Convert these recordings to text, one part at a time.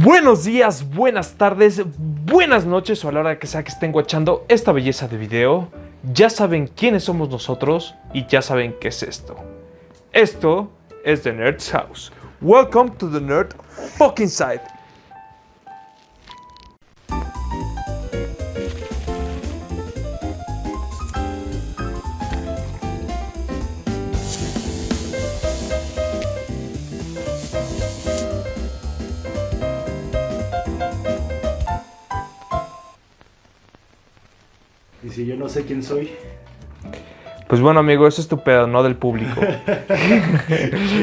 Buenos días, buenas tardes, buenas noches o a la hora que sea que estén guachando esta belleza de video. Ya saben quiénes somos nosotros y ya saben qué es esto. Esto es The Nerd's House. Welcome to the Nerd Fucking Side. Si yo no sé quién soy. Pues bueno, amigo, eso es tu pedo, no del público.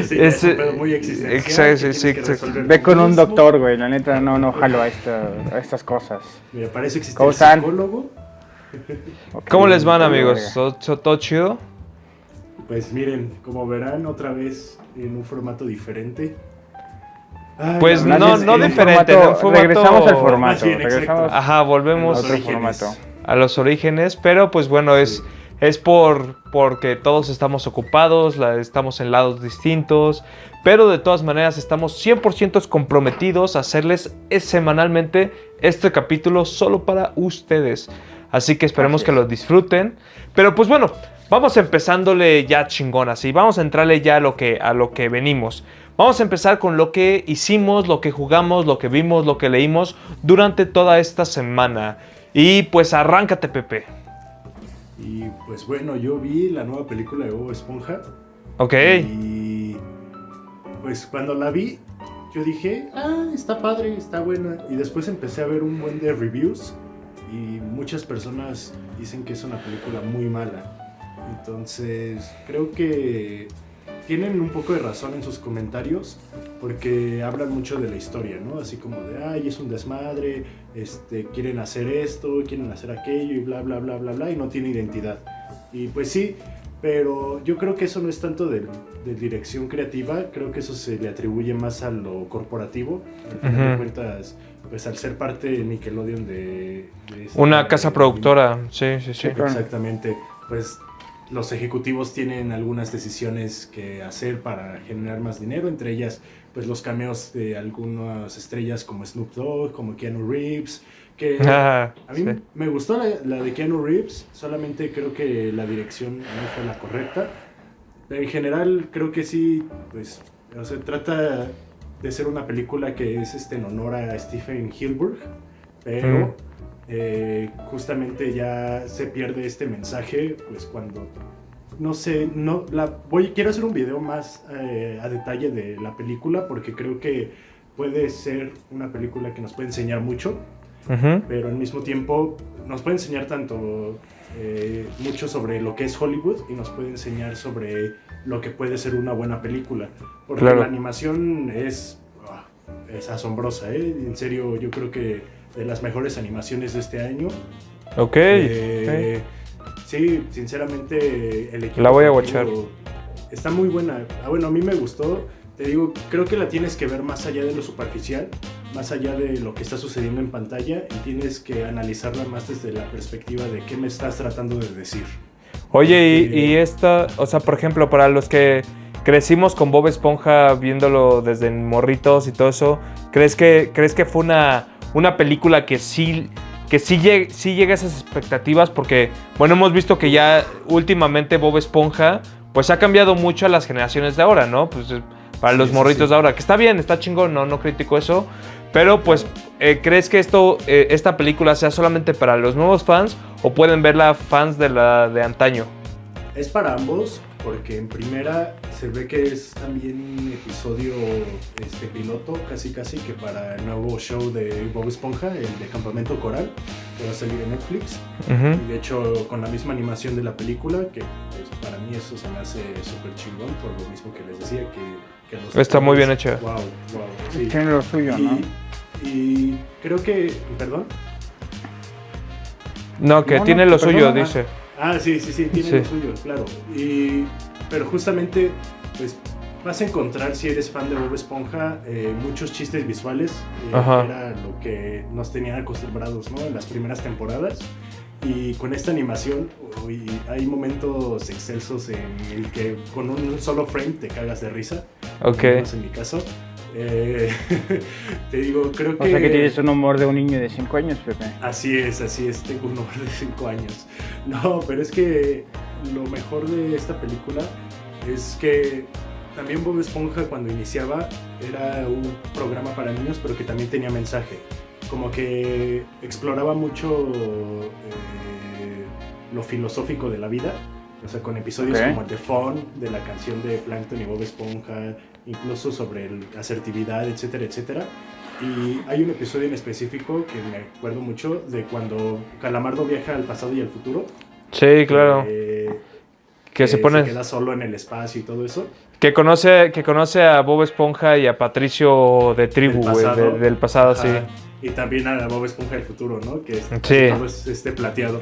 Sí, Es, es un pedo muy existencial. exacto, que sí, Ve con un mismo. doctor, güey. La neta, no, no jalo a, esta- a estas cosas. Mira, para eso existe ¿Cómo el psicólogo. ¿Cómo les van, amigos? ¿Todo, chido? Pues miren, como verán, otra vez en un formato diferente. Ay, Pues no, no diferente, formato- formato- Regresamos al formato. bien, regresamos Ajá, volvemos a otro formato. A los orígenes, pero pues bueno, es, es por porque todos estamos ocupados, la- estamos en lados distintos, pero de todas maneras estamos 100% comprometidos a hacerles eh, semanalmente este capítulo solo para ustedes. Así que esperemos que lo disfruten. Pero pues bueno, vamos empezándole ya chingón así, vamos a entrarle ya a lo que, a lo que venimos. Vamos a empezar con lo que hicimos, lo que jugamos, lo que vimos, lo que leímos durante toda esta semana. Y pues arráncate, Pepe. Y pues bueno, yo vi la nueva película de Bob Esponja. Ok. Y pues cuando la vi, yo dije, ah, está padre, está buena. Y después empecé a ver un buen de reviews. Y muchas personas dicen que es una película muy mala. Entonces, creo que tienen un poco de razón en sus comentarios. Porque hablan mucho de la historia, ¿no? Así como de, ay, es un desmadre, este, quieren hacer esto, quieren hacer aquello y bla, bla, bla, bla, bla, y no tiene identidad. Y pues sí, pero yo creo que eso no es tanto de, de dirección creativa, creo que eso se le atribuye más a lo corporativo. Al final de Ujú. cuentas, pues al ser parte de Nickelodeon de... de esta- Una casa de- productora. Sí, sí, sí. claro. Exactamente, pues los ejecutivos tienen algunas decisiones que hacer para generar más dinero, entre ellas pues los cameos de algunas estrellas como Snoop Dogg, como Keanu Reeves, que... Ah, A mí sí. me gustó la, la de Keanu Reeves, solamente creo que la dirección no fue la correcta. En general creo que sí, pues, o sea, trata de ser una película que es este, en honor a Stephen Hilberg, pero Mm. Eh, justamente ya se pierde este mensaje, pues cuando, no sé, no, la, voy, quiero hacer un video más eh, a detalle de la película porque creo que puede ser una película que nos puede enseñar mucho pero al mismo tiempo nos puede enseñar tanto eh, mucho sobre lo que es Hollywood y nos puede enseñar sobre lo que puede ser una buena película. Porque Claro. la animación es, ah, es asombrosa, ¿eh? En serio, yo creo que de las mejores animaciones de este año. Ok. Eh, Sí, sinceramente el equipo La voy a creativo Está muy buena. Ah, bueno, a mí me gustó. Te digo, creo que la tienes que ver más allá de lo superficial, más allá de lo que está sucediendo en pantalla y tienes que analizarla más desde la perspectiva de qué me estás tratando de decir. Oye, y esta, o sea, por ejemplo, para los que crecimos con Bob Esponja viéndolo desde morritos y todo eso, ¿crees que, ¿crees que fue una, una película que sí, que sí, lleg- sí llega a esas expectativas? Porque, bueno, hemos visto que ya últimamente Bob Esponja, pues ha cambiado mucho a las generaciones de ahora, ¿no? Pues eh, para Sí, los morritos sí. de ahora, que está bien, está chingón, no, no critico eso. Pero pues, eh, ¿crees que esto, eh, esta película sea solamente para los nuevos fans o pueden verla fans de la de antaño? Es para ambos, porque en primera se ve que es también un episodio este, piloto, casi casi que para el nuevo show de Bob Esponja, el de Campamento Coral, que va a salir en Netflix. Y de hecho, con la misma animación de la película, que pues, para mí eso se me hace súper chingón, por lo mismo que les decía, que, que los Está muy bien hecha. Wow, wow. sí. Tiene lo suyo, ¿no? Y, creo que, perdón. No, que No, no, tiene lo suyo, dice. Ah, sí, sí, sí, tiene Sí. lo suyo, claro. Y, pero justamente, pues vas a encontrar, si eres fan de Bob Esponja, eh, muchos chistes visuales. eh, era lo que nos tenían acostumbrados, ¿no? En las primeras temporadas. Y con esta animación, uy, hay momentos excelsos en el que con un solo frame te cagas de risa. Ok. en mi caso. Eh, te digo, creo que... O sea que tienes un humor de un niño de 5 años, Pepe. Así es, así es, tengo un humor de 5 años. No, pero es que lo mejor de esta película es que también Bob Esponja cuando iniciaba era un programa para niños, pero que también tenía mensaje. Como que exploraba mucho eh, lo filosófico de la vida. O sea, con episodios Ok. como el de Fun, de la canción de Plankton y Bob Esponja, incluso sobre el- asertividad, etcétera, etcétera. Y hay un episodio en específico que me acuerdo mucho de cuando Calamardo viaja al pasado y al futuro. Sí, claro. eh, Que se pone. queda solo en el espacio y todo eso. Que conoce, que conoce a Bob Esponja y a Patricio de Tribu, Del de- del pasado, sí. Y también a Bob Esponja del futuro, ¿no? Que Sí. todo es este plateado.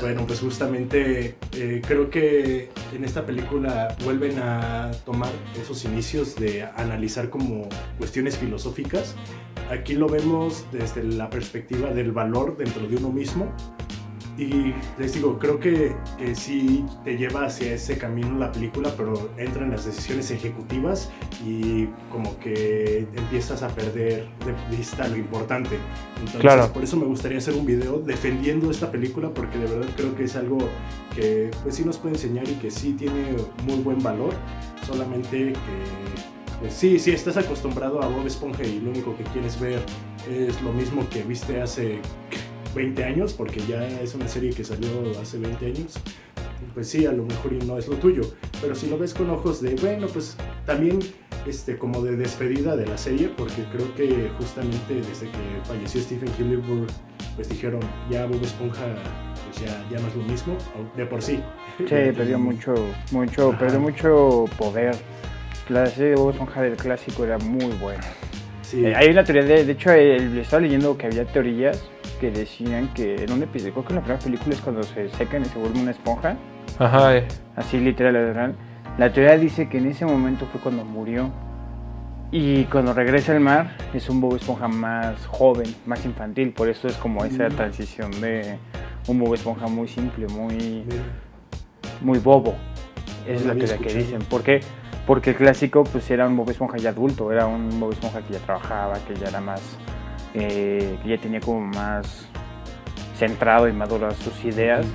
Bueno, pues justamente eh, creo que en esta película vuelven a tomar esos inicios de analizar como cuestiones filosóficas. Aquí lo vemos desde la perspectiva del valor dentro de uno mismo. Y les digo, creo que, que sí te lleva hacia ese camino la película, pero entran las decisiones ejecutivas y como que empiezas a perder de vista lo importante. Entonces, Claro. por eso me gustaría hacer un video defendiendo esta película, porque de verdad creo que es algo que pues sí nos puede enseñar y que sí tiene muy buen valor, solamente que pues sí, si estás acostumbrado a Bob Esponja y lo único que quieres ver es lo mismo que viste hace 20 años, porque ya es una serie que salió hace 20 años, pues sí, a lo mejor no es lo tuyo. Pero si lo ves con ojos de, bueno, pues también este, como de despedida de la serie, porque creo que justamente desde que falleció Stephen Hillenburg, pues dijeron, ya Bob Esponja, pues ya, ya no es lo mismo, de por sí. Sí, perdió mucho, mucho, Ajá. perdió mucho poder. La serie de Bob Esponja del clásico era muy buena. Sí, Eh, hay una teoría, de, de hecho, eh, estaba leyendo que había teorías que decían que en un episodio, creo que en la primera película es cuando se secan y se vuelve una esponja, Ajá. eh. así literal, literal. La teoría dice que en ese momento fue cuando murió. Y cuando regresa al mar es un Bob Esponja más joven, más infantil. Por eso es como esa Mm. transición de un Bob Esponja muy simple, muy, mira, muy bobo. Es No la teoría que dicen. ¿Por qué? Porque el clásico pues era un Bob Esponja ya adulto, era un Bob Esponja que ya trabajaba, que ya era más, eh, que ya tenía como más centrado y maduro sus ideas.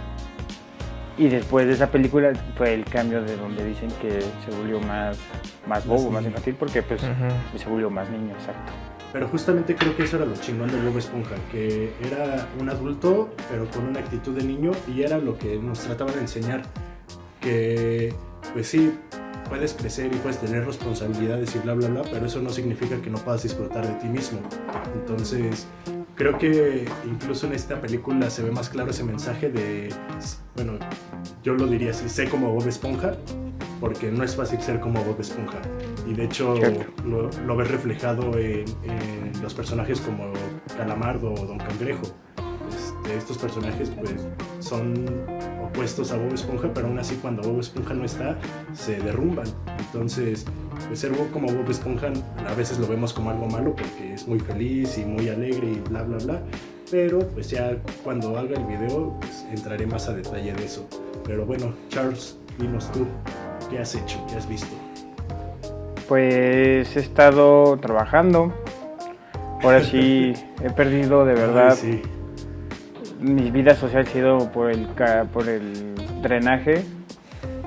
Y después de esa película fue el cambio de donde dicen que se volvió más, más bobo, más niño. infantil, porque pues Ujú. se volvió más niño, exacto. Pero justamente creo que eso era lo chingón de Bob Esponja, que era un adulto, pero con una actitud de niño, y era lo que nos trataban de enseñar. Que, pues sí, puedes crecer y puedes tener responsabilidades y bla, bla, bla, pero eso no significa que no puedas disfrutar de ti mismo. Entonces, creo que incluso en esta película se ve más claro ese mensaje de, bueno, yo lo diría así, sé como Bob Esponja, porque no es fácil ser como Bob Esponja. Y de hecho lo, lo ves reflejado en, en los personajes como Calamardo o Don Cangrejo. Este, estos personajes pues son opuestos a Bob Esponja, pero aún así cuando Bob Esponja no está, se derrumban. Entonces, pues ser Bob como Bob Esponja a veces lo vemos como algo malo porque es muy feliz y muy alegre y bla, bla, bla. Pero pues ya cuando haga el video pues entraré más a detalle de eso. Pero bueno, Charles, dinos tú, ¿qué has hecho? ¿Qué has visto? Pues he estado trabajando. Ahora sí he perdido de verdad. Ay, sí. Mi vida social ha sido por el, por el drenaje,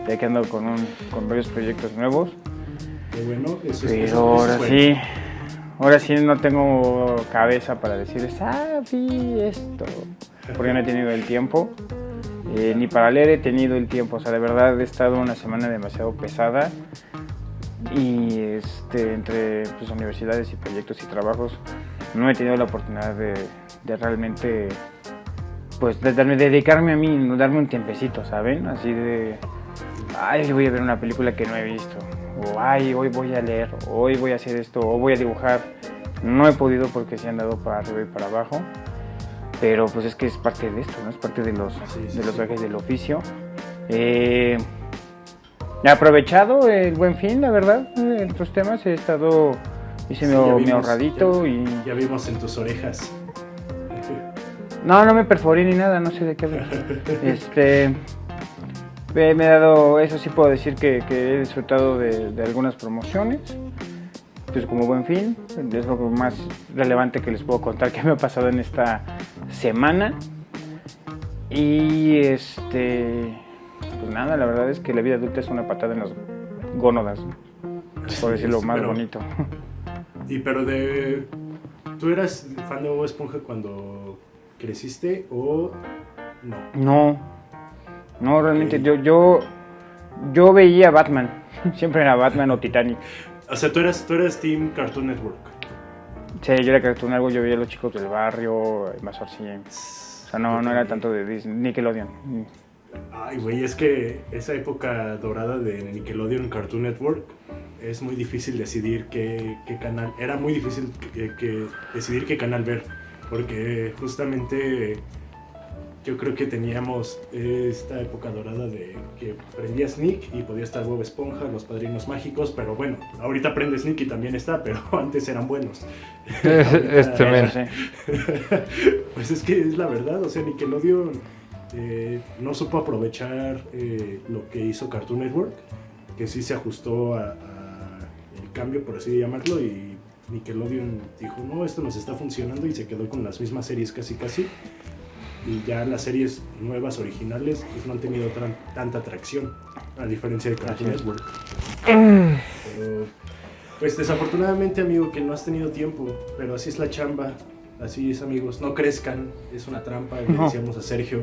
ya que ando con, un, con varios proyectos nuevos. Qué bueno, eso es Pero ahora bueno. sí, ahora sí no tengo cabeza para decirles, ah, sí, esto. Porque no he tenido el tiempo. Eh, ni para leer he tenido el tiempo. O sea, de verdad he estado una semana demasiado pesada. Y este, entre pues, universidades y proyectos y trabajos, no he tenido la oportunidad de, de realmente pues de, dedicarme a mí, darme un tiempecito, ¿saben? Así de, ay, voy a ver una película que no he visto, o ay, hoy voy a leer, o hoy voy a hacer esto, o voy a dibujar. No he podido porque se han dado para arriba y para abajo, pero pues es que es parte de esto, ¿no? Es parte de los, Sí, sí, de los sí. gajes del oficio. Eh, he aprovechado el buen fin, la verdad, en otros temas he estado, hice mi, ya mi vimos, ahorradito ya- y... Ya vimos en tus orejas. No, no me perforé ni nada, no sé de qué hablar. Este. Me, he dado, eso sí puedo decir que, que he disfrutado de, de algunas promociones. pues como buen fin, es lo más relevante que les puedo contar que me ha pasado en esta semana. Y este, pues nada, la verdad es que la vida adulta es una patada en las gónodas, por decirlo más bonito. Y pero de, ¿tú eras fan de Bob Esponja cuando creciste o no? No, no, realmente yo, yo, yo veía Batman, siempre era Batman o Titanic. O sea, tú eras, tú eras Team Cartoon Network. Sí, yo era Cartoon Network, yo veía a los chicos del barrio, más así. O sea, no, no era tanto de Disney, Nickelodeon. Ay, güey, es que esa época dorada de Nickelodeon Cartoon Network es muy difícil decidir qué, qué canal. Era muy difícil que, que decidir qué canal ver. Porque justamente yo creo que teníamos esta época dorada de que prendías Nick y podía estar Bob Esponja, los padrinos mágicos, pero bueno, ahorita prendes Nick y también está, pero antes eran buenos. es tremendo. pues es que es la verdad, o sea, Nickelodeon eh, no supo aprovechar eh, lo que hizo Cartoon Network, que sí se ajustó a, a el cambio, por así llamarlo, y Nickelodeon dijo, no, esto nos está funcionando y se quedó con las mismas series casi casi. Y ya las series nuevas originales pues, no han tenido tan- tanta atracción a diferencia de Cartoon. Network. Pero, pues desafortunadamente amigo que no has tenido tiempo pero así es la chamba así es amigos. No crezcan es una trampa le No. decíamos a Sergio.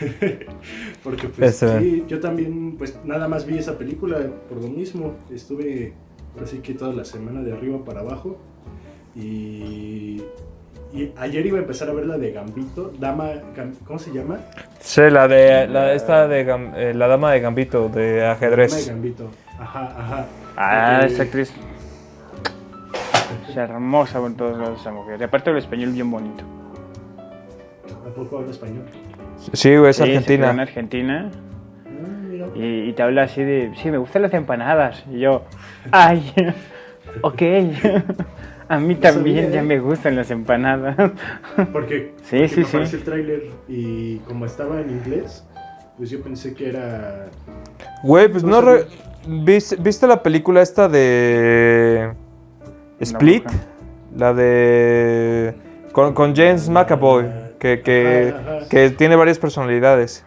Porque pues sí, yo también pues nada más vi esa película por lo mismo. Estuve así que toda la semana de arriba para abajo y y ayer iba a empezar a ver la de Gambito, Dama, ¿cómo se llama? Sí, la de la, esta de Gam- eh, la dama de Gambito de Dama de ajedrez. Gambito. Ajá, ajá. Ah, Porque- esa actriz. Es hermosa por todos lados esa mujer. Y aparte el español bien bonito. ¿A poco habla español? Sí, güey, es Sí, se crió en argentina. Y, y te habla así de, sí, me gustan las empanadas. Y yo, ay, ok. A mí No también sabía, ya ¿eh? me gustan las empanadas. Porque, Sí, porque sí, me sí. apareció el tráiler y como estaba en inglés, pues yo pensé que era... Güey, pues no... Re- ¿viste, viste la película esta de... Split? La de... Con, con James McAvoy, que, que, Ajá, ajá. que tiene varias personalidades.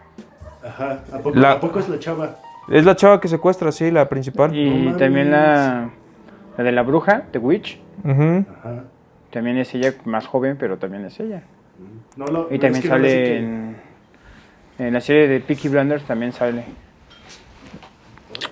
Ajá, ¿a poco, La- ¿a poco es la chava? Es la chava que secuestra, sí, la principal. Y también la, la de la bruja, The Witch. Ujú. Ajá. También es ella más joven, pero también es ella. No Y es también no sale que- en, en la serie de Peaky Blinders, también sale.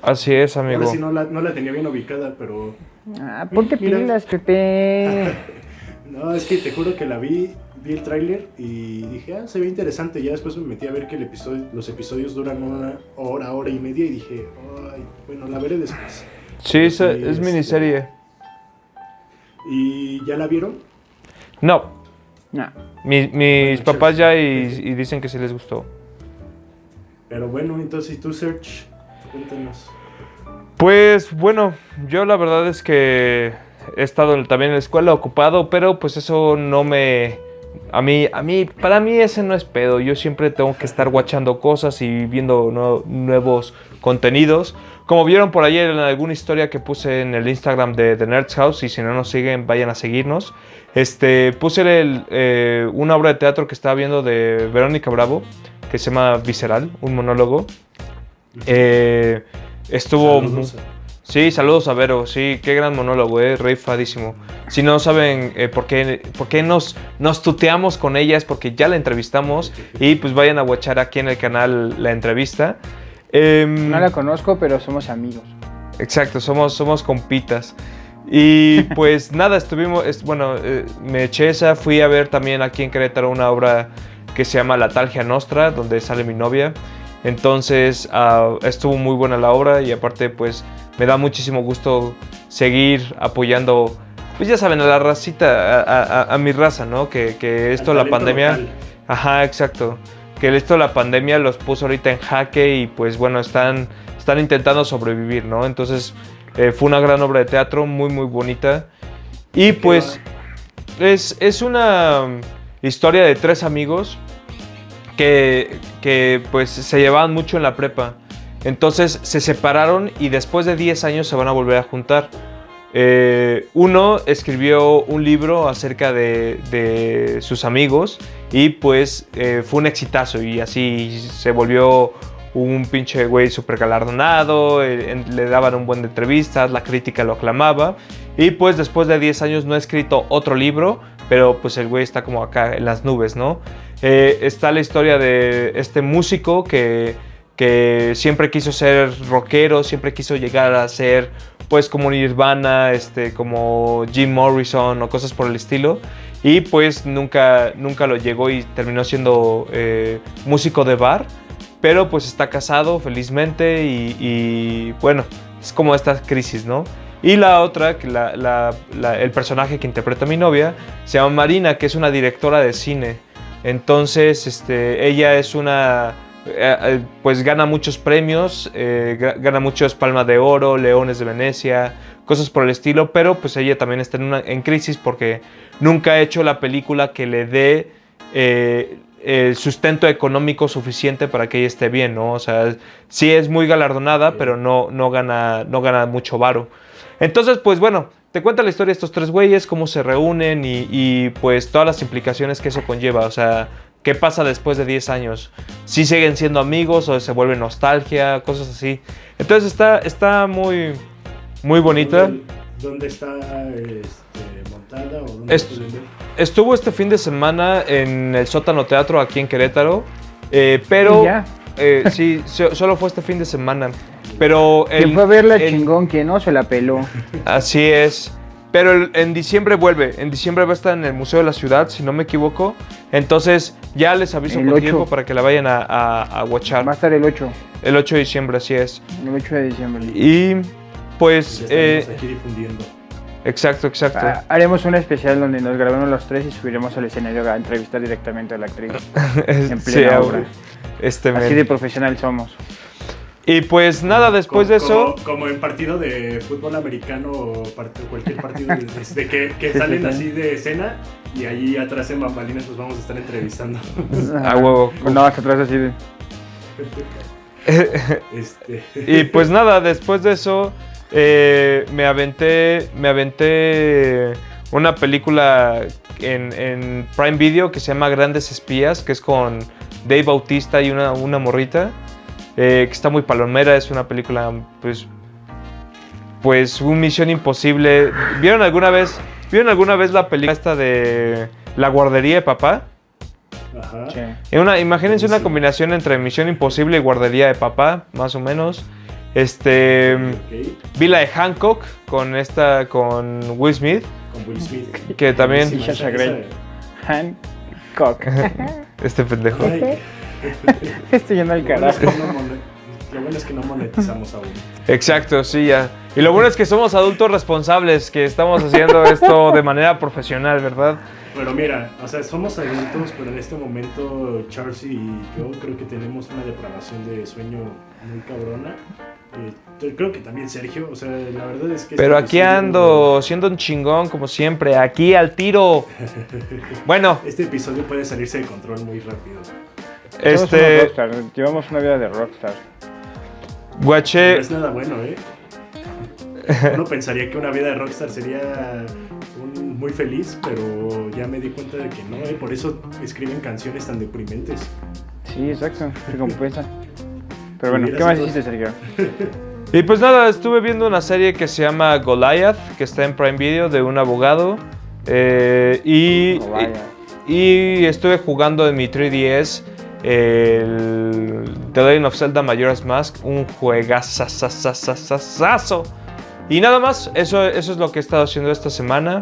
Así es, Ahora amigo. sí no la, no la tenía bien ubicada, pero... Ah, ponte Mira. pilas, Pepe. No, es que te juro que la vi, vi el tráiler y dije, ah, se ve interesante. Ya después me metí a ver que el episodio, los episodios duran una hora, hora y media y dije, ay, bueno, la veré después. Sí, es, Sí, es este- miniserie. ¿Y ya la vieron? No, No. mi- mis Bueno, papás ya y, y dicen que sí les gustó. Pero bueno, entonces, ¿y tú, Search? Cuéntanos. Pues bueno, yo la verdad es que he estado también en la escuela ocupado, pero pues eso no me... A mí, a mí, para mí ese no es pedo. Yo siempre tengo que estar watchando cosas y viendo nue- nuevos contenidos. Como vieron por ayer en alguna historia que puse en el Instagram de The Nerds House, y si no nos siguen, vayan a seguirnos. Este, puse el, eh, una obra de teatro que estaba viendo de Verónica Bravo, que se llama Visceral, un monólogo. Eh, estuvo... Saludos. Sí, saludos a Vero, sí, qué gran monólogo, eh, rifadísimo. Si no saben eh, por qué, por qué nos, nos tuteamos con ella es porque ya la entrevistamos y pues vayan a watchar aquí en el canal la entrevista. Em, No la conozco, pero somos amigos. Exacto, somos, somos compitas. Y pues nada, estuvimos, es- bueno, eh, me eché esa, fui a ver también aquí en Querétaro una obra que se llama La Talgia Nostra, donde sale mi novia. Entonces ah, estuvo muy buena la obra y aparte pues me da muchísimo gusto seguir apoyando, pues ya saben, a la racita, a, a- a mi raza, ¿no? Que, que esto, Al la pandemia... local. Ajá, exacto. Que esto la pandemia los puso ahorita en jaque y pues bueno, están, están intentando sobrevivir, ¿no? Entonces eh, fue una gran obra de teatro, muy muy bonita. Y pues es, es una historia de tres amigos que, que pues se llevaban mucho en la prepa. Entonces se separaron y después de 10 años se van a volver a juntar. eh, uno escribió un libro acerca de, de sus amigos y pues eh, fue un exitazo y así se volvió un pinche güey súper galardonado, eh, le daban un buen de entrevistas, la crítica lo aclamaba y pues después de 10 años no ha escrito otro libro, pero pues el güey está como acá en las nubes, ¿no? Está la historia de este músico que, que siempre quiso ser rockero, siempre quiso llegar a ser pues como Nirvana, este, como Jim Morrison o cosas por el estilo. Y pues nunca, nunca lo llegó y terminó siendo eh, músico de bar. Pero pues está casado felizmente y, y, bueno, es como esta crisis, ¿no? Y la otra, que la- la- la- el personaje que interpreta a mi novia, se llama Marina, que es una directora de cine. Entonces, este, ella es una, eh, eh, pues gana muchos premios, eh, ga- gana muchos Palmas de Oro, Leones de Venecia, cosas por el estilo, pero pues ella también está en, una, en crisis porque nunca ha hecho la película que le dé eh, el sustento económico suficiente para que ella esté bien, ¿no? O sea, sí es muy galardonada, pero no, no, gana, no gana mucho varo. Entonces, pues bueno, te cuenta la historia de estos tres güeyes, cómo se reúnen y, y, pues todas las implicaciones que eso conlleva. O sea, qué pasa después de 10 años. Si siguen siendo amigos o se vuelve nostalgia, cosas así. Entonces está, está muy, muy bonita. ¿Dónde, dónde está este, montada o dónde Es- se puede ver? Estuvo este fin de semana en el Sótano Teatro aquí en Querétaro. eh, pero eh, sí, so- solo fue este fin de semana. Pero Quien el- fue a verla el- chingón, que no se la peló. Así es. Pero el- en diciembre vuelve. En diciembre va a estar en el Museo de la Ciudad, si no me equivoco. Entonces ya les aviso El con 8. tiempo para que la vayan a, a, a watchar. Va a estar el 8, El 8 de diciembre, así es. el 8 de diciembre. Y pues... Ya eh, aquí difundiendo. exacto, exacto. Ah, haremos un especial donde nos grabemos los tres y subiremos al escenario a entrevistar directamente a la actriz. en Sí, plena ah, obra. Este Así de profesional somos. Y pues nada, después de eso... Como, como en partido de fútbol americano o part- cualquier partido de, de que, salen sí, sí. así de escena y ahí atrás en bambalinas nos vamos a estar entrevistando. A huevo. No, hasta atrás así de... Este, Y pues nada, después de eso eh, me aventé me aventé una película en, en Prime Video que se llama Grandes Espías, que es con Dave Bautista y una, una morrita, eh, que está muy palomera, es una película pues pues un Misión Imposible. ¿Vieron alguna vez vieron alguna vez la película esta de La guardería de papá? ajá. Sí. En Una, imagínense una combinación entre Misión Imposible y Guardería de Papá, más o menos. Este. Ok, Vi la de Hancock con esta. con Will Smith. Con Will Smith. Que también. Sasha Grey. Hancock. Este pendejo. Ay, Estoy yendo al lo, bueno es carajo. que no lo bueno es que no monetizamos aún. Exacto, sí, ya. Y lo bueno es que somos adultos responsables, que estamos haciendo esto de manera profesional, ¿verdad? Pero mira, o sea, somos adultos, pero en este momento Charles y yo creo que tenemos una depravación de sueño muy cabrona. Eh, creo que también Sergio, o sea, la verdad es que... Pero este aquí ando, siendo un chingón, como siempre, aquí al tiro. Bueno, Este episodio puede salirse de control muy rápido. Este. rockstar, Llevamos una vida de rockstar. No Guaché. es nada bueno, ¿eh? Uno pensaría que una vida de rockstar sería un- muy feliz, pero ya me di cuenta de que no, ¿eh? Por eso escriben canciones tan deprimentes. Sí, exacto. Se compensa. Pero bueno, ¿qué más hiciste, Sergio? Y pues nada, estuve viendo una serie que se llama Goliath, que está en Prime Video, de un abogado. eh, y, y, y estuve jugando en mi 3DS el The Legend of Zelda Majora's Mask, un juegazazazazazazo. Y nada más, eso, eso es lo que he estado haciendo esta semana.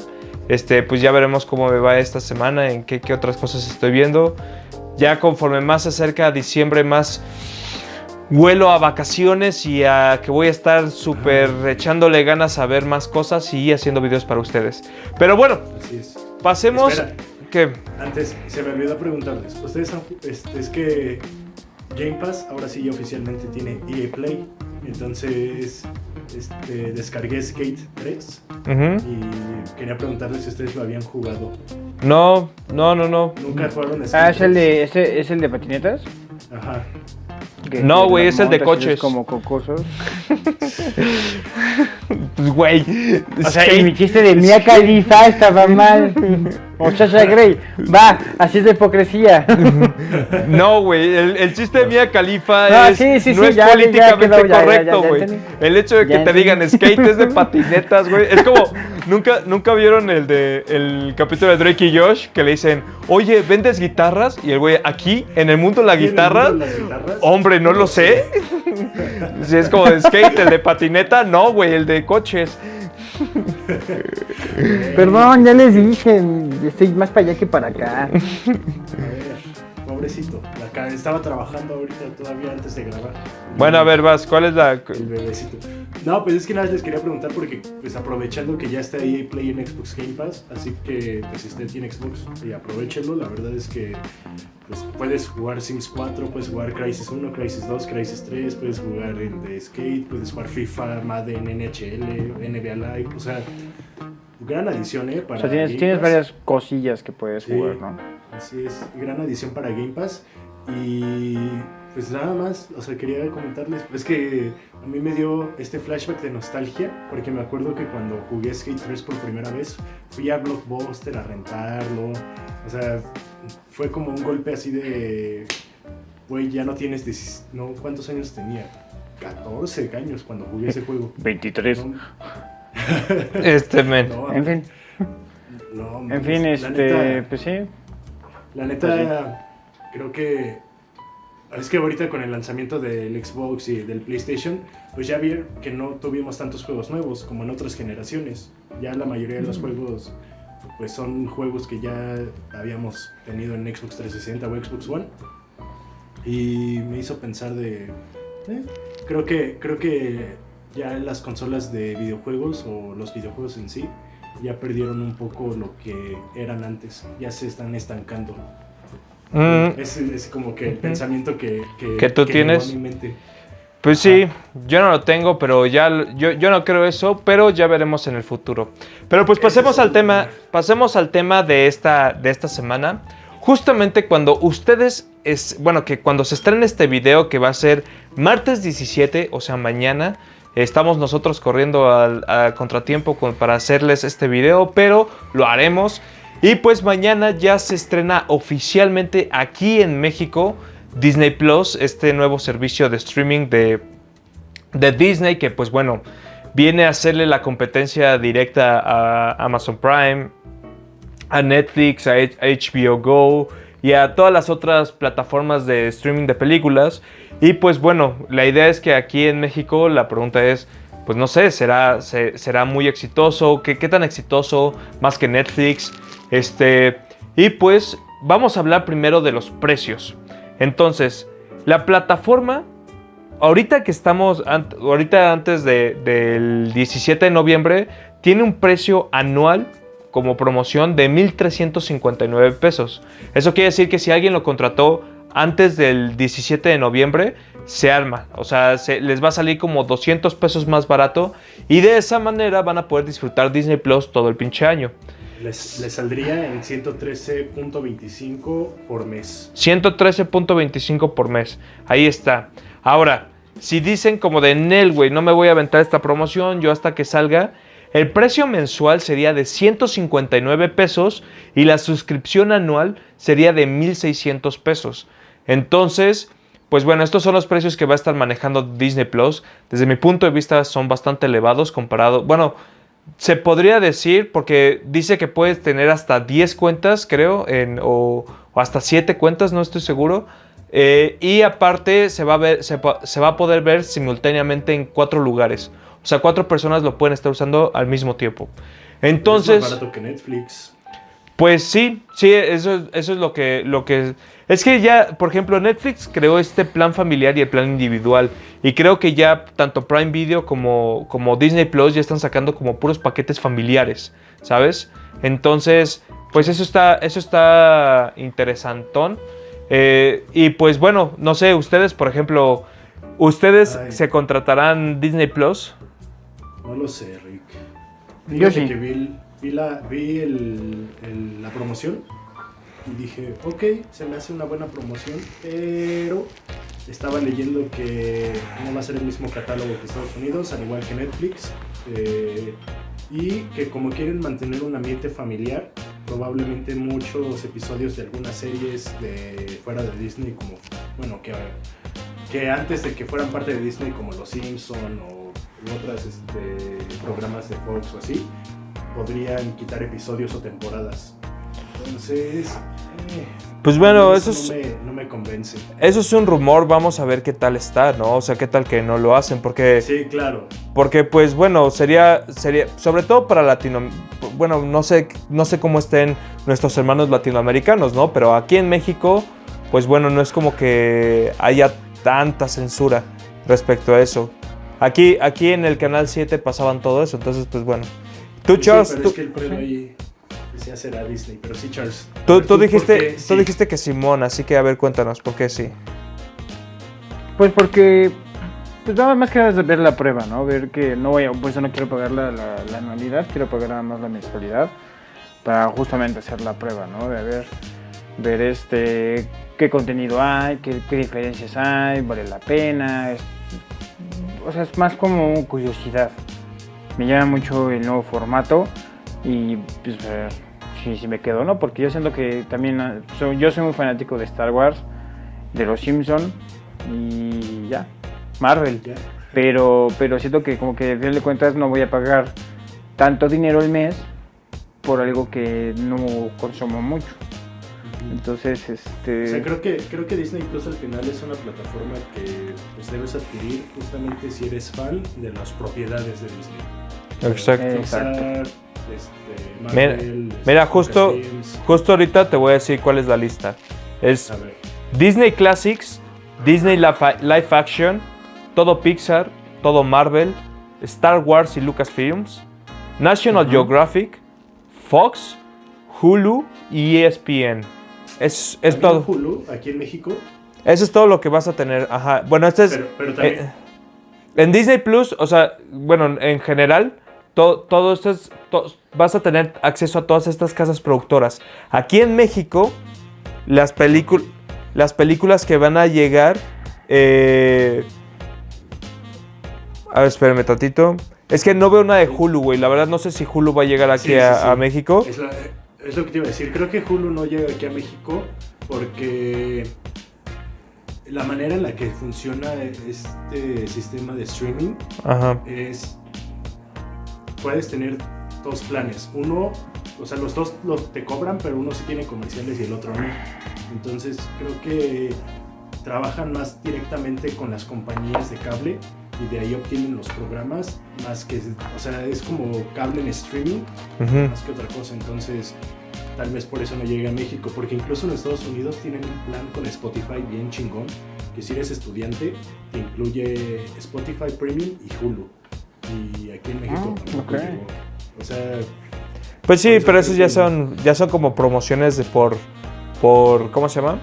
Este, pues ya veremos cómo me va esta semana, en qué, qué otras cosas estoy viendo. Ya conforme más se acerca a diciembre, más vuelo a vacaciones y a que voy a estar súper echándole ganas a ver más cosas y haciendo videos para ustedes. Pero bueno, Así es. pasemos... Espera. Antes, se me olvidó preguntarles. Ustedes han, este, es que Game Pass ahora sí ya oficialmente tiene EA Play. Entonces, este, descargué Skate 3 y quería preguntarles si ustedes lo habían jugado. No, no, no, no. ¿Nunca jugaron Skate Ah, es el 3? de, ese, ¿es el de patinetas? Ajá. Que No, güey, es el de coches. como cocosos. Pues, güey. O sea, y mi chiste de Mia Khalifa estaba mal. O Sasha Grey. Va, así es de hipocresía. No, güey, el, el chiste de Mia Khalifa No, es, sí, sí, no sí, es ya, ya políticamente quedó, ya, ya, correcto, güey. El hecho de que Ya te digan skate es de patinetas, güey. Es como, nunca, nunca vieron el de el capítulo de Drake y Josh que le dicen, oye, ¿vendes guitarras? Y el güey, aquí, en el mundo de la ¿Y en el guitarra, de las guitarras? hombre, no lo sé. Si es como de skate, el de patineta, no, güey, el de coches. Perdón, ya les dije. Estoy más para allá que para acá. Pobrecito. Acá estaba trabajando ahorita todavía antes de grabar. Bueno, a ver, vas, ¿cuál es la...? El bebecito. No, pues es que nada les quería preguntar porque, pues aprovechando que ya está EA Play en Xbox Game Pass, así que, pues si usted tiene Xbox, y aprovechenlo. La verdad es que, pues puedes jugar Sims 4, puedes jugar Crisis 1, Crisis 2, Crisis 3, puedes jugar el de Skate, puedes jugar FIFA, Madden, NHL, NBA Live, o sea, gran adición, ¿eh? Para O sea, tienes, tienes varias cosillas que puedes Sí. jugar, ¿no? Así es, gran adición para Game Pass. Y pues nada más, o sea, quería comentarles, es que a mí me dio este flashback de nostalgia, porque me acuerdo que cuando jugué Skate 3 por primera vez, fui a Blockbuster a rentarlo, o sea, fue como un golpe así de, güey, ya no tienes, 10 no, ¿cuántos años tenía? 14 años cuando jugué ese juego. 23. No, Este, men. no, En fin, no, en fin, este, neta- pues sí. La neta, creo que es que ahorita con el lanzamiento del Xbox y del PlayStation, pues ya vi que no tuvimos tantos juegos nuevos como en otras generaciones. Ya la mayoría de los juegos, pues son juegos que ya habíamos tenido en Xbox 360 o Xbox One. Y me hizo pensar de, eh, creo que creo que ya las consolas de videojuegos o los videojuegos en sí ya perdieron un poco lo que eran antes, ya se están estancando. Mm, Es, es como que el pensamiento que, que, ¿Que tú llegó tienes? a mi mente. Pues sí, yo no lo tengo, pero ya yo, yo no creo eso, pero ya veremos en el futuro. Pero pues pasemos al tema, pasemos al tema de esta, de esta semana. Justamente cuando ustedes, es, bueno, que cuando se estrene este video que va a ser martes 17, o sea, mañana, estamos nosotros corriendo al, contratiempo con- para hacerles este video, pero lo haremos. Y pues mañana ya se estrena oficialmente aquí en México Disney Plus, este nuevo servicio de streaming de, de Disney que pues bueno, viene a hacerle la competencia directa a Amazon Prime, a Netflix, a HBO Go y a todas las otras plataformas de streaming de películas. Y pues bueno, la idea es que aquí en México la pregunta es, pues no sé, ¿será, se- será muy exitoso? ¿Qué, ¿Qué tan exitoso? Más que Netflix. Este, y pues vamos a hablar primero de los precios. Entonces, la plataforma, ahorita que estamos, ahorita antes de- del 17 de noviembre, tiene un precio anual como promoción de 1.359 pesos. Eso quiere decir que si alguien lo contrató antes del 17 de noviembre, se arma. O sea, se- les va a salir como 200 pesos más barato y de esa manera van a poder disfrutar Disney Plus todo el pinche año. Les, les saldría en 113.25 por mes. 113.25 por mes. Ahí está. Ahora, si dicen como de Nel, güey, no me voy a aventar esta promoción, yo hasta que salga, el precio mensual sería de 159 pesos y la suscripción anual sería de 1.600 pesos. Entonces, pues bueno, estos son los precios que va a estar manejando Disney Plus. Desde mi punto de vista son bastante elevados comparado, bueno, se podría decir, porque dice que puedes tener hasta 10 cuentas, creo, en, o, o hasta 7 cuentas, no estoy seguro. Eh, y aparte se va, a ver, se, va a poder ver simultáneamente en cuatro lugares. O sea, cuatro personas lo pueden estar usando al mismo tiempo. es Entonces, más barato que Netflix. Pues sí, sí, eso, es- eso es lo que, lo que... Es que ya, por ejemplo, Netflix creó este plan familiar y el plan individual. Y creo que ya tanto Prime Video como, como Disney Plus ya están sacando como puros paquetes familiares, ¿sabes? Entonces, pues eso está, eso está interesantón. Eh, y pues bueno, no sé, ustedes, por ejemplo, ¿ustedes Ay. se contratarán Disney Plus? No lo sé, Rick. Yo sí. que vi, vi la, vi la promoción y dije, ok, se me hace una buena promoción, pero estaba leyendo que no va a ser el mismo catálogo que Estados Unidos, al igual que Netflix. eh, y que como quieren mantener un ambiente familiar, probablemente muchos episodios de algunas series de fuera de Disney, como, bueno, que, que antes de que fueran parte de Disney, como Los Simpson o otros este, programas de Fox o así, podrían quitar episodios o temporadas. Entonces, eh, Pues bueno, eso no es, me, no me convence. eso es un rumor, vamos a ver qué tal está, ¿no? O sea, qué tal que no lo hacen, porque... Sí, claro. Porque pues bueno, sería, sería sobre todo para latino, bueno, no sé, no sé cómo estén nuestros hermanos latinoamericanos, ¿no? Pero aquí en México, pues bueno, no es como que haya tanta censura respecto a eso. Aquí, aquí en el canal 7 pasaban todo eso, entonces pues bueno. Tú, Sí, Charles, pero tú, es que el premio ahí decía será Disney, pero sí, Charles. tú- tú ¿por dijiste, tú Sí. dijiste que Simón, así que a ver, cuéntanos, ¿por qué sí? Pues porque, pues nada más que nada es ver la prueba, ¿no? Ver que no voy a, pues no quiero pagar la, la, la anualidad, quiero pagar nada más la mensualidad para justamente hacer la prueba, ¿no? De ver, ver este, qué contenido hay, qué, qué diferencias hay, vale la pena. es- o sea, es más como curiosidad. Me llama mucho el nuevo formato y pues ver si, si me quedo, ¿no? Porque yo siento que también, ah, soy- yo soy muy fanático de Star Wars, de los Simpson y ya, Marvel. Pero, pero siento que como que al final de cuentas no voy a pagar tanto dinero al mes por algo que no consumo mucho. Entonces, este... O sea, creo que, creo que Disney Plus al final es una plataforma que pues, debes adquirir justamente si eres fan de las propiedades de Disney. Exacto. Eh, Pixar, Exacto. este, Mira- Marvel, mira, justo-. Justo ahorita te voy a decir cuál es la lista. Es Disney Classics, Disney Live Action, todo Pixar, todo Marvel, Star Wars y Lucasfilms, National. Geographic, Fox, Hulu y ESPN. Es, es todo. Hulu, aquí en México, Eso es todo lo que vas a tener. Ajá. Bueno, este es. pero, pero también... eh, en Disney Plus, o sea, bueno, en general, to- todo esto es. to- vas a tener acceso a todas estas casas productoras. Aquí en México, las, películas las películas que van a llegar. eh, a ver, espérenme tantito. Es que no veo una de Hulu, güey. La verdad, no sé si Hulu va a llegar aquí Sí, sí, a, sí. a México. Es, la- es lo que te iba a decir. Creo que Hulu no llega aquí a México porque la manera en la que funciona este sistema de streaming Ajá. es puedes tener dos planes. Uno, o sea, los dos los te cobran, pero uno sí tiene comerciales y el otro no. Entonces creo que trabajan más directamente con las compañías de cable y de ahí obtienen los programas más que, o sea, es como cable en streaming ujú. más que otra cosa. Entonces, tal vez por eso no llegue a México, porque incluso en Estados Unidos tienen un plan con Spotify bien chingón, que si eres estudiante, te incluye Spotify Premium y Hulu. Y aquí en México Ah, tampoco llegó. O sea, Pues sí, pero esos ya son, ya son como promociones de por, por, ¿cómo se llama?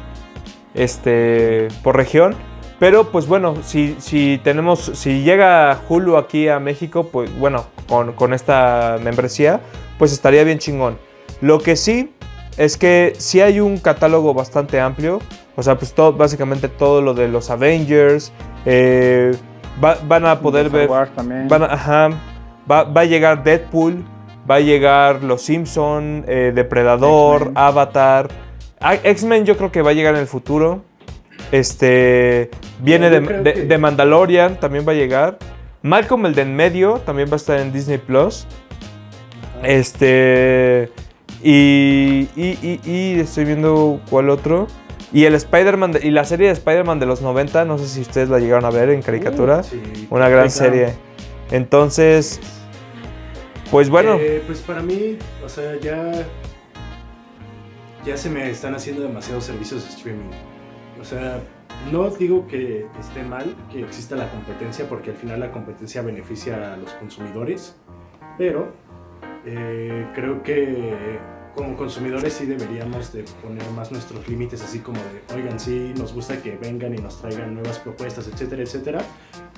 Este, por región. Pero pues bueno, si, si tenemos, si llega Hulu aquí a México, pues bueno, con, con esta membresía, pues estaría bien chingón. Lo que sí es que sí hay un catálogo bastante amplio. O sea, pues todo, básicamente todo lo de los Avengers. eh, va- van a poder ver... Van a- ajá, va, va a llegar Deadpool, va a llegar Los Simpson, eh, Depredador. Avatar. Ah, X-Men yo creo que va a llegar en el futuro. Este viene de, creo de- que- de Mandalorian, también va a llegar. Malcolm el de en medio también va a estar en Disney Plus. Este y, y, y- y estoy viendo cuál otro. Y el Spider-Man de- y la serie de Spider-Man de los 90, no sé si ustedes la llegaron a ver en caricatura. sí, Una gran claro. serie. Entonces, pues bueno, Eh, pues para mí, o sea, ya. Ya se me están haciendo demasiados servicios de streaming. O sea, no digo que esté mal que exista la competencia, porque al final la competencia beneficia a los consumidores. Pero eh, creo que como consumidores sí deberíamos de poner más nuestros límites, así como de, oigan, sí, nos gusta que vengan y nos traigan nuevas propuestas, etcétera, etcétera.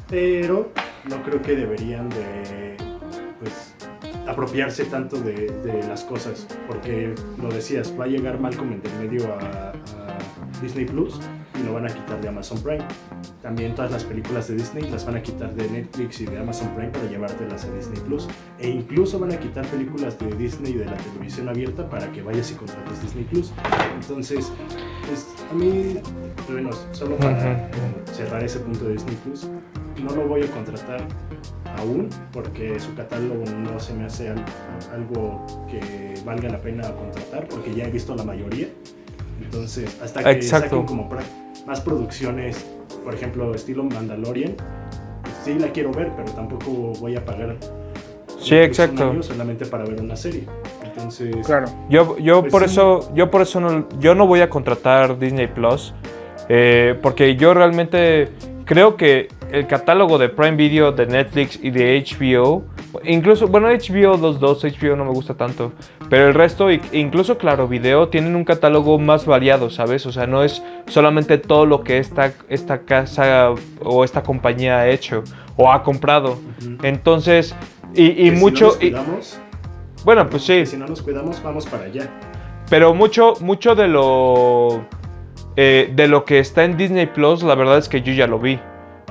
Pero no creo que deberían de, pues, apropiarse tanto de, de las cosas, porque lo decías, va a llegar Malcolm en el medio a, a Disney Plus y lo van a quitar de Amazon Prime. También todas las películas de Disney las van a quitar de Netflix y de Amazon Prime para llevártelas a Disney Plus. E incluso van a quitar películas de Disney y de la televisión abierta para que vayas y contrates Disney Plus. Entonces, pues, a mí, bueno, solo para cerrar ese punto de Disney Plus, no lo voy a contratar aún porque su catálogo no se me hace algo que valga la pena contratar porque ya he visto la mayoría. Entonces, hasta que saquen como más producciones, por ejemplo, estilo Mandalorian, pues sí la quiero ver, pero tampoco voy a pagar sí, exacto. solamente para ver una serie. Entonces, claro. Yo, yo pues por eso, yo por eso no, yo no voy a contratar Disney Plus, eh, porque yo realmente creo que el catálogo de Prime Video, de Netflix y de HBO, incluso, bueno, HBO los dos, HBO no me gusta tanto, pero el resto, incluso Claro Video, tienen un catálogo más variado, ¿sabes? O sea, no es solamente todo lo que esta, esta casa o esta compañía ha hecho o ha comprado. Entonces, y, mucho... Si no nos bueno, pues sí. Si no nos cuidamos, vamos para allá. Pero mucho, mucho de lo... Eh, de lo que está en Disney Plus, la verdad es que yo ya lo vi.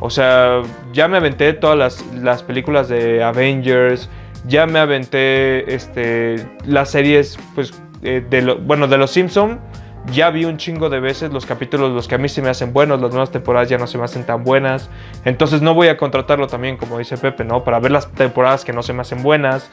O sea, ya me aventé todas las, películas de Avengers, ya me aventé este, las series, pues, eh, de lo, bueno, de los Simpson. Ya vi un chingo de veces los capítulos, los que a mí se me hacen buenos, las nuevas temporadas ya no se me hacen tan buenas. Entonces no voy a contratarlo también, como dice Pepe, ¿no? Para ver las temporadas que no se me hacen buenas.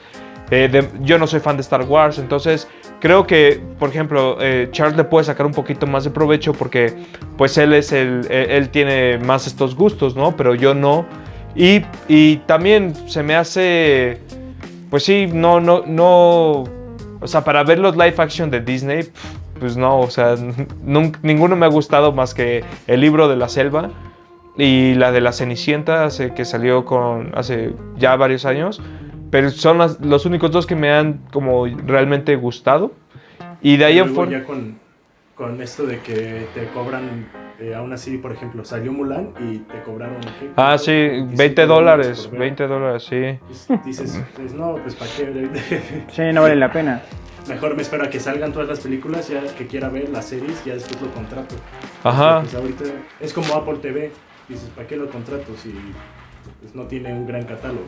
Eh, yo no soy fan de Star Wars, entonces creo que, por ejemplo, eh, Charles le puede sacar un poquito más de provecho porque, pues, él es el, él, tiene más estos gustos, ¿no? Pero yo no. Y, y, también se me hace, pues sí, no, no, no, o sea, para ver los live action de Disney, pues no, o sea, ninguno me ha gustado más que el libro de la selva y la de la Cenicienta, que salió con hace ya varios años. Pero son los únicos dos que me han como realmente gustado. Y de ahí en fuera... con, con esto de que te cobran, eh, aún así, por ejemplo, salió Mulan y te cobraron... Ah, sí, 20 dólares, 20 dólares, sí. Pues, dices, pues no, pues para qué... sí, no vale la pena. Mejor me espero a que salgan todas las películas, ya que quiera ver las series, ya después lo contrato. Ajá. Pues ahorita es como Apple TV, dices, ¿para qué lo contrato si pues, no tiene un gran catálogo?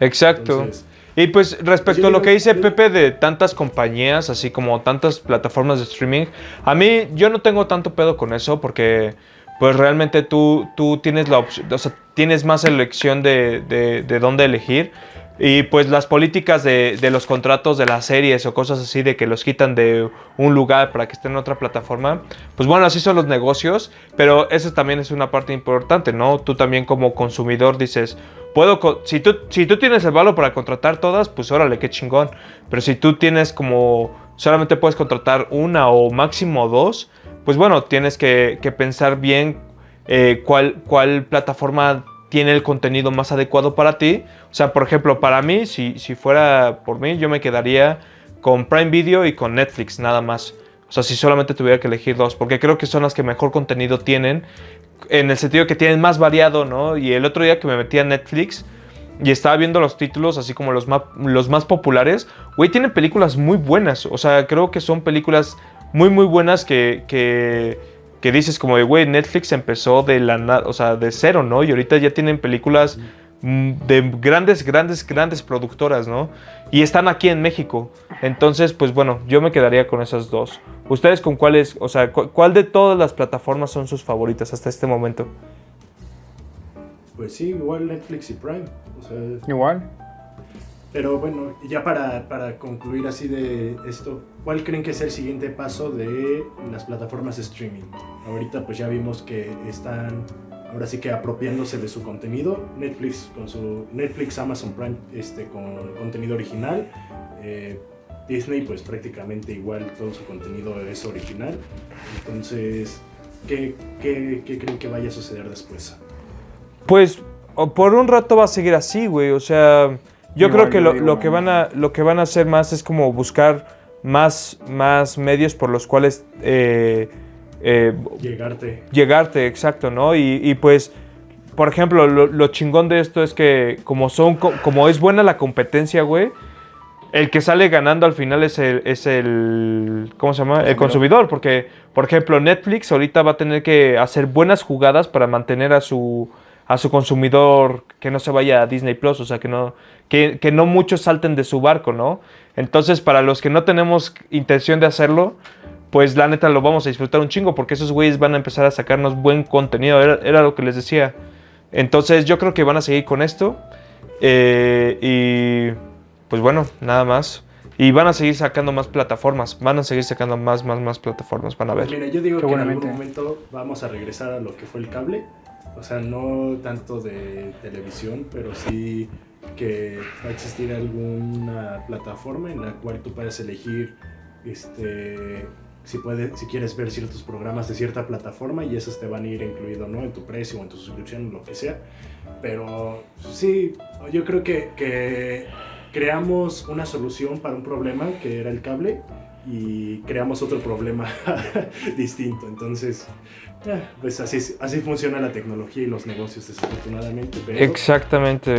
Exacto. y pues respecto a lo que dice Pepe de tantas compañías, así como tantas plataformas de streaming, a mí yo no tengo tanto pedo con eso porque pues realmente tú, tú tienes la opción, o sea, tienes más elección de, de, de dónde elegir. Y pues las políticas de, de, los contratos de las series o cosas así de que los quitan de un lugar para que estén en otra plataforma, pues bueno, así son los negocios, pero eso también es una parte importante, ¿no? Tú también como consumidor dices, puedo, si tú, si tú tienes el valor para contratar todas, pues órale, qué chingón, pero si tú tienes como, solamente puedes contratar una o máximo dos, pues bueno, tienes que, pensar bien eh, cuál, cuál plataforma tiene el contenido más adecuado para ti. O sea, por ejemplo, para mí, si, si fuera por mí, yo me quedaría con Prime Video y con Netflix nada más. O sea, si solamente tuviera que elegir dos, porque creo que son las que mejor contenido tienen, en el sentido que tienen más variado, ¿no? Y el otro día que me metí a Netflix y estaba viendo los títulos, así como los más, los más populares, güey, tienen películas muy buenas. O sea, creo que son películas muy, muy buenas que, que que dices como güey, Netflix empezó de la o sea, de cero, ¿no? Y ahorita ya tienen películas de grandes, grandes, grandes productoras, ¿no? Y están aquí en México. Entonces, pues bueno, yo me quedaría con esas dos. ¿Ustedes con cuáles, o sea, cuál de todas las plataformas son sus favoritas hasta este momento? Pues sí, igual Netflix y Prime. O sea, igual. Pero bueno, ya para, para, concluir así de esto, ¿cuál creen que es el siguiente paso de las plataformas de streaming? Ahorita pues ya vimos que están ahora sí que apropiándose de su contenido. Netflix con su Netflix, Amazon Prime este, con contenido original. Eh, Disney pues prácticamente igual todo su contenido es original. Entonces, ¿qué, qué, qué creen que vaya a suceder después? Pues por un rato va a seguir así, güey. O sea... Yo creo que lo, que van a, lo que van a hacer más es como buscar más, más medios por los cuales... Eh, eh, llegarte. Llegarte, exacto, ¿no? Y, pues, por ejemplo, lo, chingón de esto es que como, son, como es buena la competencia, güey, el que sale ganando al final es el, es el ¿cómo se llama? El consumidor, porque, por ejemplo, Netflix ahorita va a tener que hacer buenas jugadas para mantener a su, a su consumidor que no se vaya a Disney Plus, o sea, que no, que, que no muchos salten de su barco, ¿no? Entonces, para los que no tenemos intención de hacerlo, pues la neta lo vamos a disfrutar un chingo, porque esos güeyes van a empezar a sacarnos buen contenido, era, era lo que les decía. Entonces, yo creo que van a seguir con esto. eh, y pues bueno, nada más. Y van a seguir sacando más plataformas. Van a seguir sacando más, más, más plataformas. Van a ver. Mira, yo digo que en algún momento vamos a regresar a lo que fue el cable. O sea, no tanto de televisión, pero sí que va a existir alguna plataforma en la cual tú puedes elegir este si puedes si quieres ver ciertos programas de cierta plataforma y esos te van a ir incluidos no en tu precio o en tu suscripción lo que sea. Pero sí yo creo que, que creamos una solución para un problema que era el cable y creamos otro problema distinto. Entonces eh, pues así, así funciona la tecnología y los negocios desafortunadamente pero Exactamente.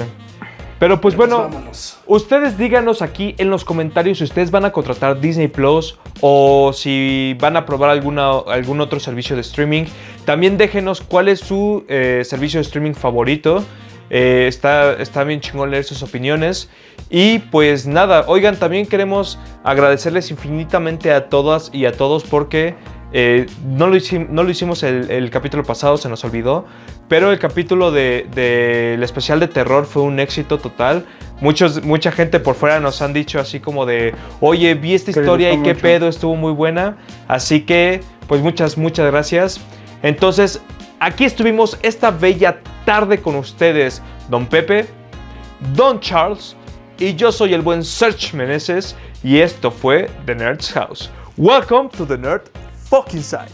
Pero pues pero bueno, vámonos. ustedes díganos aquí en los comentarios si ustedes van a contratar Disney Plus o si van a probar alguna, algún otro servicio de streaming. También déjenos cuál es su eh, servicio de streaming favorito. Eh, está, está bien chingón leer sus opiniones. Y pues nada, oigan, también queremos agradecerles infinitamente a todas y a todos porque eh, no, lo hicim- no lo hicimos el, el capítulo pasado, se nos olvidó. Pero el capítulo del de, el especial de terror fue un éxito total. Muchos, mucha gente por fuera nos han dicho así como de, oye, vi esta historia y qué mucho". pedo, estuvo muy buena. Así que, pues muchas, muchas gracias. Entonces, aquí estuvimos esta bella tarde con ustedes, Don Pepe, Don Charles y yo soy el buen Search Meneses y esto fue The Nerd's House. Welcome to the Nerd Fucking Side.